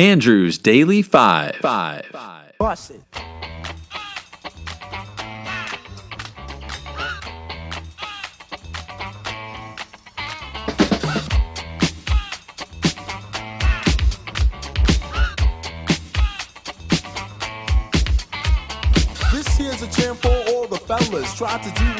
Andrew's Daily Five. Five. Bust it. This here's a jam for all the fellas. Try to do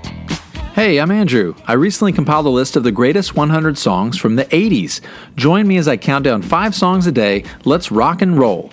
Hey, I'm Andrew. I recently compiled a list of the greatest 100 songs from the 80s. Join me as I count down five songs a day. Let's rock and roll.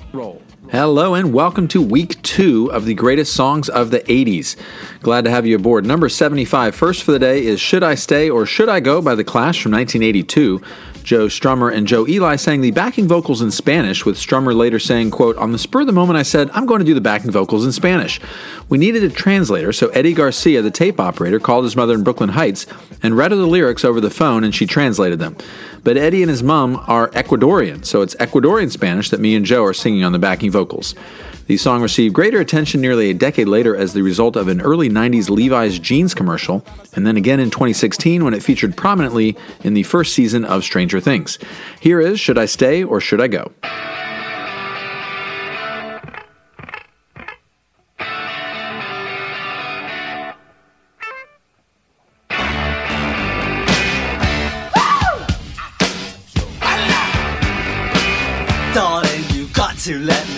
Hello and welcome to week two of the greatest songs of the 80s. Glad to have you aboard. Number 75, first for the day, is Should I Stay or Should I Go by The Clash from 1982. Joe Strummer and Joe Ely sang the backing vocals in Spanish, with Strummer later saying, quote, On the spur of the moment I said, I'm going to do the backing vocals in Spanish. We needed a translator, so Eddie Garcia, the tape operator, called his mother in Brooklyn Heights and read her the lyrics over the phone and she translated them. But Eddie and his mom are Ecuadorian, so it's Ecuadorian Spanish that me and Joe are singing on the backing vocals. The song received greater attention nearly a decade later as the result of an early 90s Levi's jeans commercial, and then again in 2016 when it featured prominently in the first season of Stranger Things. Here is Should I Stay or Should I Go? To let me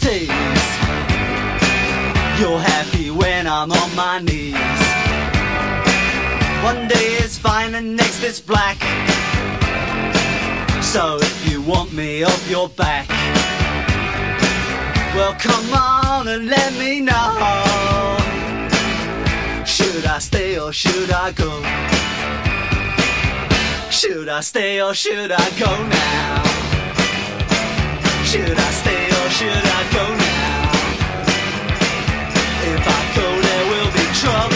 Fine and next it's black. So if you want me off your back, well come on and let me know. Should I stay or should I go? Should I stay or should I go now? Should I stay or should I go now? If I go, there will be trouble.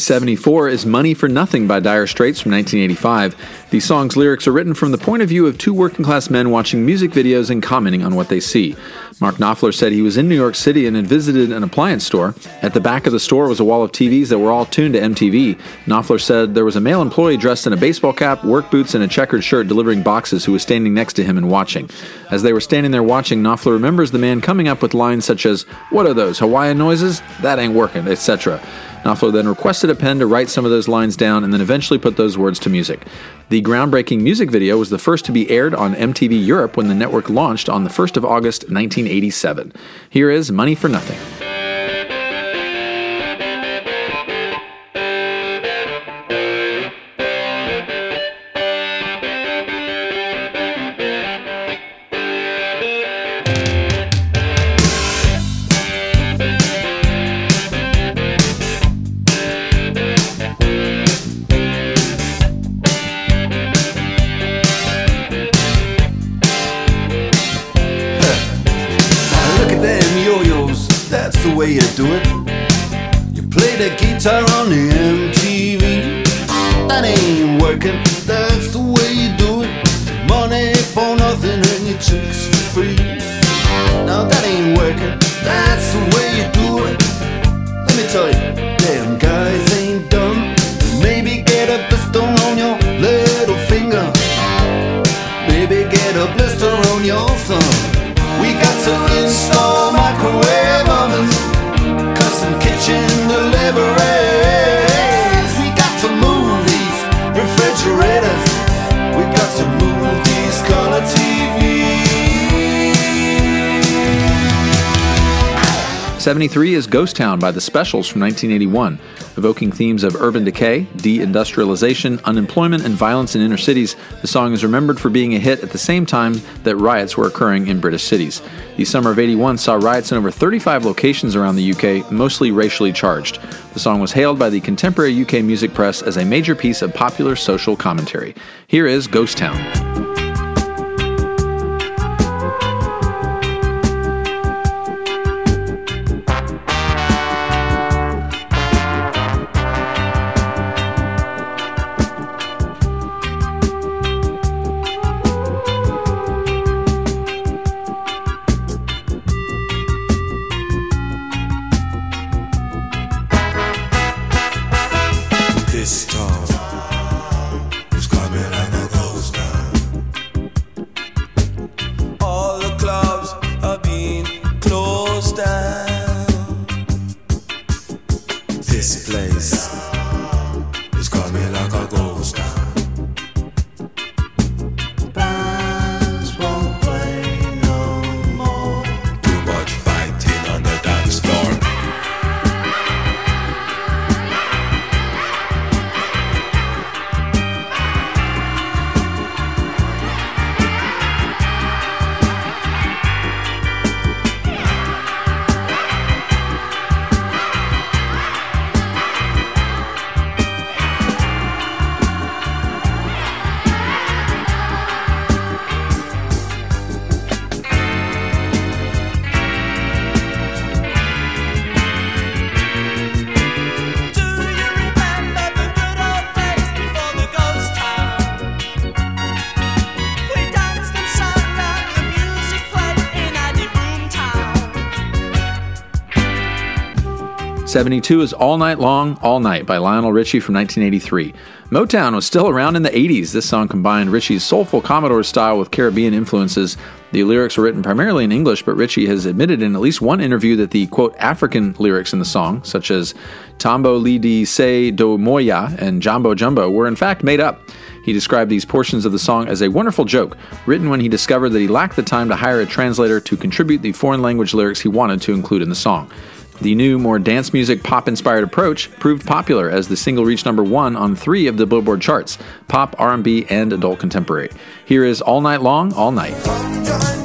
74 is Money for Nothing by Dire Straits from 1985. The song's lyrics are written from the point of view of two working class men watching music videos and commenting on what they see. Mark Knopfler said he was in New York City and had visited an appliance store. At the back of the store was a wall of TVs that were all tuned to MTV. Knopfler said there was a male employee dressed in a baseball cap, work boots, and a checkered shirt delivering boxes who was standing next to him and watching. As they were standing there watching, Knopfler remembers the man coming up with lines such as, What are those, Hawaiian noises? That ain't working, etc. Knopfler then requested a pen to write some of those lines down and then eventually put those words to music. The groundbreaking music video was the first to be aired on MTV Europe when the network launched on the 1st of August 1987. Here is Money for Nothing. That's the way you do it. You play the guitar on the MTV. That ain't working, that's the way you do it. Money for nothing and your chicks for free. Now that ain't working, that's the way you do it. Let me tell you, damn guys ain't dumb. Maybe get a blister on your little finger. Maybe get a blister on your thumb. We got to install 73 is Ghost Town by The Specials from 1981. Evoking themes of urban decay, deindustrialization, unemployment, and violence in inner cities, the song is remembered for being a hit at the same time that riots were occurring in British cities. The summer of 81 saw riots in over 35 locations around the UK, mostly racially charged. The song was hailed by the contemporary UK music press as a major piece of popular social commentary. Here is Ghost Town. call. 72 is All Night Long, All Night by Lionel Richie from 1983. Motown was still around in the 80s. This song combined Richie's soulful Commodore style with Caribbean influences. The lyrics were written primarily in English, but Richie has admitted in at least one interview that the quote African lyrics in the song, such as Tambo Li Di Se Do Moya and Jambo Jumbo, were in fact made up. He described these portions of the song as a wonderful joke, written when he discovered that he lacked the time to hire a translator to contribute the foreign language lyrics he wanted to include in the song. The new, more dance music, pop inspired approach proved popular as the single reached number one on three of the Billboard charts pop, R&B, and adult contemporary. Here is All Night Long, All Night.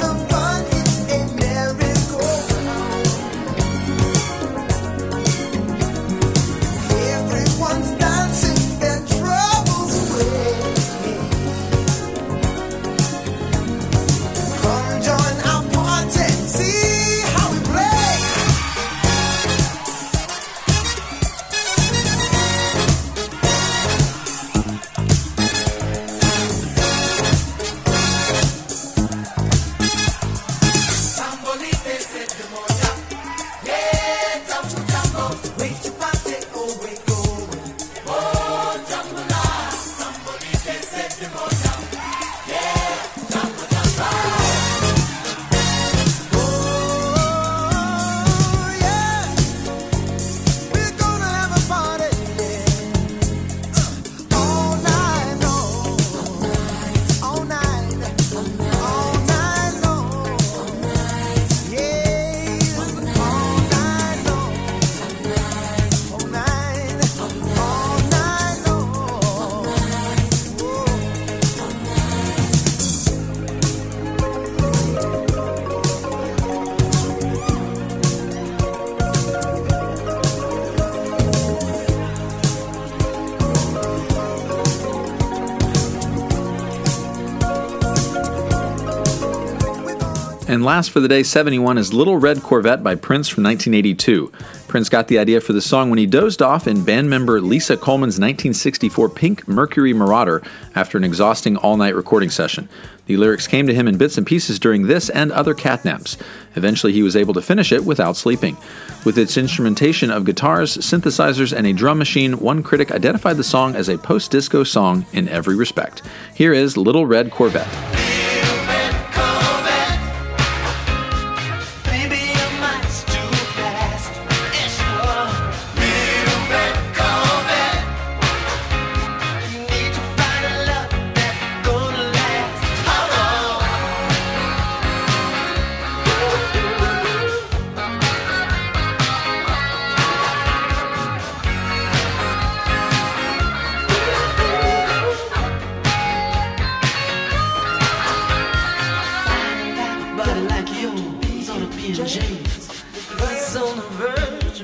And last for the day, 71 is Little Red Corvette by Prince from 1982. Prince got the idea for the song when he dozed off in band member Lisa Coleman's 1964 Pink Mercury Marauder after an exhausting all night recording session. The lyrics came to him in bits and pieces during this and other catnaps. Eventually, he was able to finish it without sleeping. With its instrumentation of guitars, synthesizers, and a drum machine, one critic identified the song as a post disco song in every respect. Here is Little Red Corvette.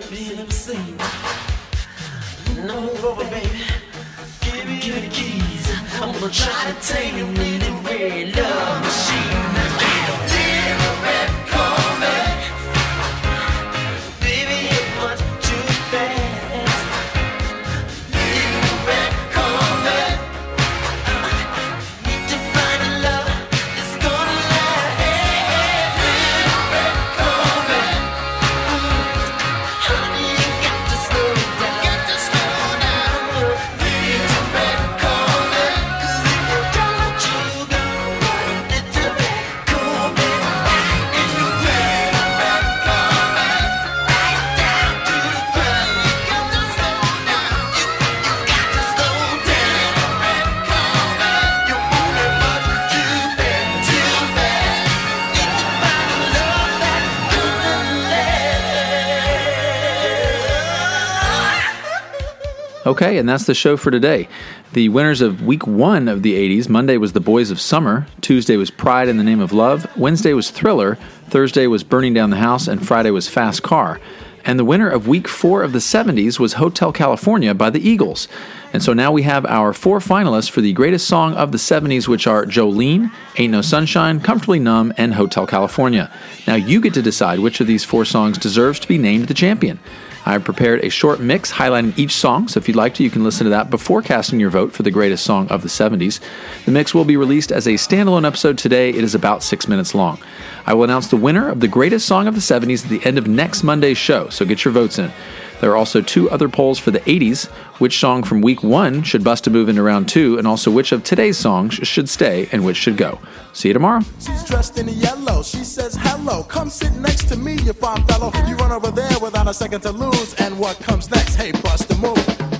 been move over, baby. Give me, give me the keys. I'm gonna try to tame you, little red love machine. Okay, and that's the show for today. The winners of week one of the 80s Monday was The Boys of Summer, Tuesday was Pride in the Name of Love, Wednesday was Thriller, Thursday was Burning Down the House, and Friday was Fast Car. And the winner of week four of the 70s was Hotel California by the Eagles. And so now we have our four finalists for the greatest song of the 70s, which are Jolene, Ain't No Sunshine, Comfortably Numb, and Hotel California. Now you get to decide which of these four songs deserves to be named the champion. I've prepared a short mix highlighting each song, so if you'd like to, you can listen to that before casting your vote for the greatest song of the 70s. The mix will be released as a standalone episode today. It is about six minutes long. I will announce the winner of the greatest song of the 70s at the end of next Monday's show, so get your votes in. There are also two other polls for the 80s which song from week one should bust a move into round two, and also which of today's songs should stay and which should go. See you tomorrow. She's dressed in yellow. She says, Hello, come sit next to me, you fine fellow. You run over there without a second to lose. And what comes next? Hey, bust a move.